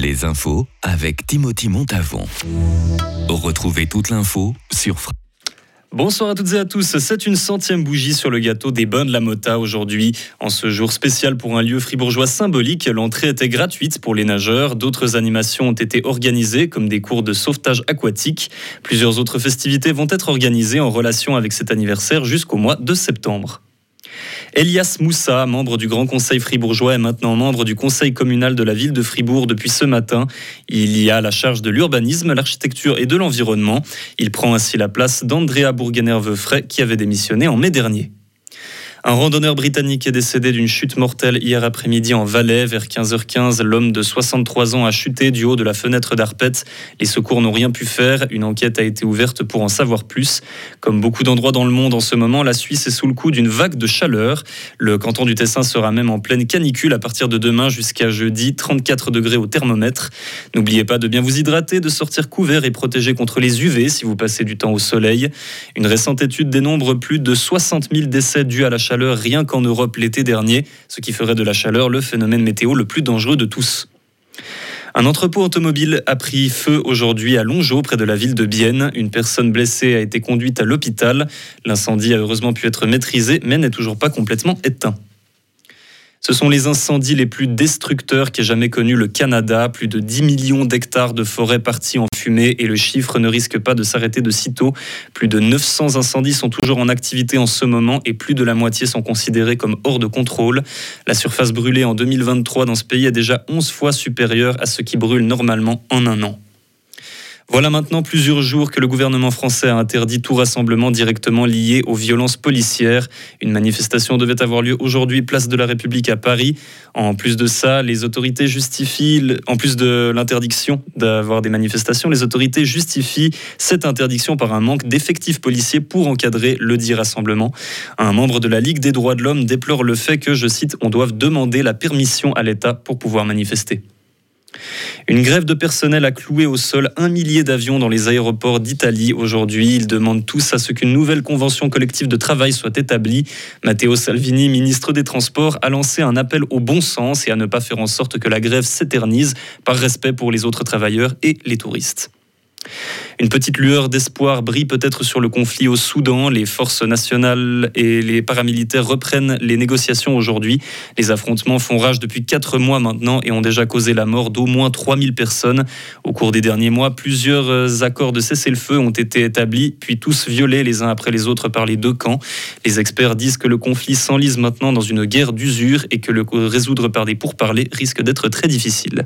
Les infos avec Timothy Montavon. Retrouvez toute l'info sur Bonsoir à toutes et à tous. C'est une centième bougie sur le gâteau des Bains de la Mota aujourd'hui. En ce jour spécial pour un lieu fribourgeois symbolique, l'entrée était gratuite pour les nageurs. D'autres animations ont été organisées, comme des cours de sauvetage aquatique. Plusieurs autres festivités vont être organisées en relation avec cet anniversaire jusqu'au mois de septembre. Elias Moussa, membre du Grand Conseil fribourgeois, est maintenant membre du Conseil communal de la ville de Fribourg depuis ce matin. Il y a la charge de l'urbanisme, l'architecture et de l'environnement. Il prend ainsi la place d'Andrea Bourguener-Veufray qui avait démissionné en mai dernier. Un randonneur britannique est décédé d'une chute mortelle hier après-midi en Valais. Vers 15h15, l'homme de 63 ans a chuté du haut de la fenêtre d'Arpette. Les secours n'ont rien pu faire. Une enquête a été ouverte pour en savoir plus. Comme beaucoup d'endroits dans le monde en ce moment, la Suisse est sous le coup d'une vague de chaleur. Le canton du Tessin sera même en pleine canicule à partir de demain jusqu'à jeudi, 34 degrés au thermomètre. N'oubliez pas de bien vous hydrater, de sortir couvert et protégé contre les UV si vous passez du temps au soleil. Une récente étude dénombre plus de 60 000 décès dus à la chaleur rien qu'en Europe l'été dernier, ce qui ferait de la chaleur le phénomène météo le plus dangereux de tous. Un entrepôt automobile a pris feu aujourd'hui à Longeau, près de la ville de Bienne. Une personne blessée a été conduite à l'hôpital. L'incendie a heureusement pu être maîtrisé, mais n'est toujours pas complètement éteint. Ce sont les incendies les plus destructeurs qu'ait jamais connu le Canada. Plus de 10 millions d'hectares de forêt partis en fumée et le chiffre ne risque pas de s'arrêter de sitôt. Plus de 900 incendies sont toujours en activité en ce moment et plus de la moitié sont considérés comme hors de contrôle. La surface brûlée en 2023 dans ce pays est déjà 11 fois supérieure à ce qui brûle normalement en un an. Voilà maintenant plusieurs jours que le gouvernement français a interdit tout rassemblement directement lié aux violences policières. Une manifestation devait avoir lieu aujourd'hui, place de la République à Paris. En plus de ça, les autorités justifient, en plus de l'interdiction d'avoir des manifestations, les autorités justifient cette interdiction par un manque d'effectifs policiers pour encadrer le dit rassemblement. Un membre de la Ligue des droits de l'homme déplore le fait que, je cite, on doive demander la permission à l'État pour pouvoir manifester. Une grève de personnel a cloué au sol un millier d'avions dans les aéroports d'Italie aujourd'hui. Ils demandent tous à ce qu'une nouvelle convention collective de travail soit établie. Matteo Salvini, ministre des Transports, a lancé un appel au bon sens et à ne pas faire en sorte que la grève s'éternise par respect pour les autres travailleurs et les touristes. Une petite lueur d'espoir brille peut-être sur le conflit au Soudan. Les forces nationales et les paramilitaires reprennent les négociations aujourd'hui. Les affrontements font rage depuis quatre mois maintenant et ont déjà causé la mort d'au moins 3000 personnes. Au cours des derniers mois, plusieurs accords de cessez-le-feu ont été établis, puis tous violés les uns après les autres par les deux camps. Les experts disent que le conflit s'enlise maintenant dans une guerre d'usure et que le résoudre par des pourparlers risque d'être très difficile.